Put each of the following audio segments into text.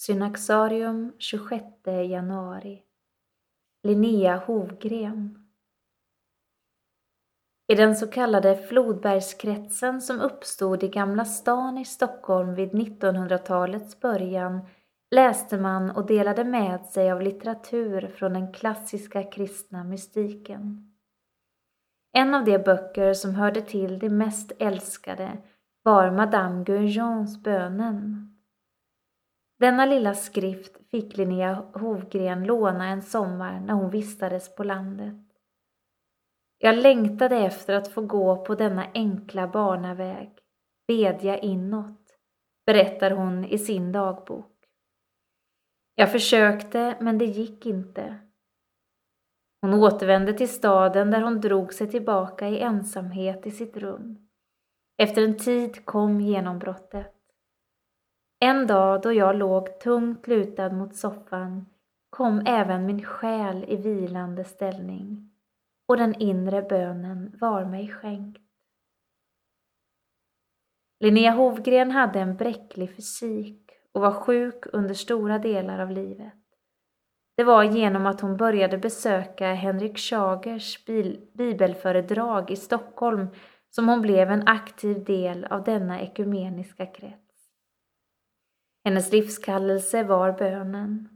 Synaxarium 26 januari. Linnea Hovgren. I den så kallade Flodbergskretsen som uppstod i Gamla stan i Stockholm vid 1900-talets början läste man och delade med sig av litteratur från den klassiska kristna mystiken. En av de böcker som hörde till de mest älskade var Madame Guillons Bönen denna lilla skrift fick Linnea Hovgren låna en sommar när hon vistades på landet. Jag längtade efter att få gå på denna enkla barnaväg, bedja inåt, berättar hon i sin dagbok. Jag försökte, men det gick inte. Hon återvände till staden där hon drog sig tillbaka i ensamhet i sitt rum. Efter en tid kom genombrottet. En dag då jag låg tungt lutad mot soffan kom även min själ i vilande ställning och den inre bönen var mig skänkt. Linnea Hovgren hade en bräcklig fysik och var sjuk under stora delar av livet. Det var genom att hon började besöka Henrik Schagers bibelföredrag i Stockholm som hon blev en aktiv del av denna ekumeniska krets. Hennes livskallelse var bönen.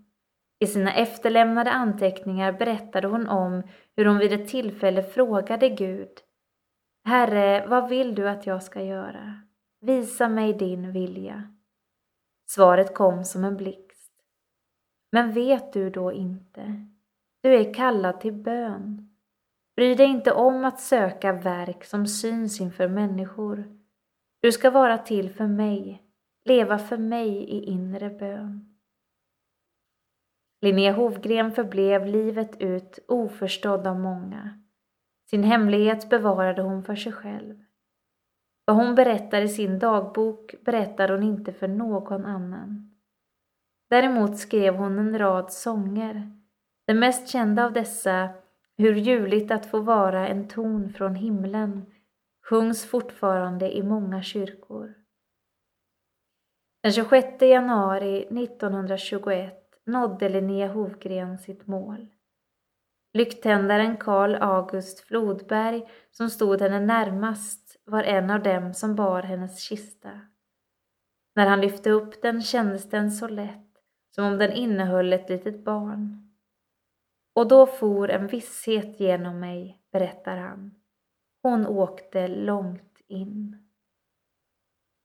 I sina efterlämnade anteckningar berättade hon om hur hon vid ett tillfälle frågade Gud Herre, vad vill du att jag ska göra? Visa mig din vilja. Svaret kom som en blixt. Men vet du då inte? Du är kallad till bön. Bry dig inte om att söka verk som syns inför människor. Du ska vara till för mig leva för mig i inre bön. Linnea Hovgren förblev livet ut oförstådd av många. Sin hemlighet bevarade hon för sig själv. Vad hon berättar i sin dagbok berättar hon inte för någon annan. Däremot skrev hon en rad sånger. Den mest kända av dessa, Hur ljuvligt att få vara en ton från himlen, sjungs fortfarande i många kyrkor. Den 26 januari 1921 nådde Linnea Hovgren sitt mål. Lykttändaren Karl August Flodberg, som stod henne närmast, var en av dem som bar hennes kista. När han lyfte upp den kändes den så lätt, som om den innehöll ett litet barn. Och då for en visshet genom mig, berättar han. Hon åkte långt in.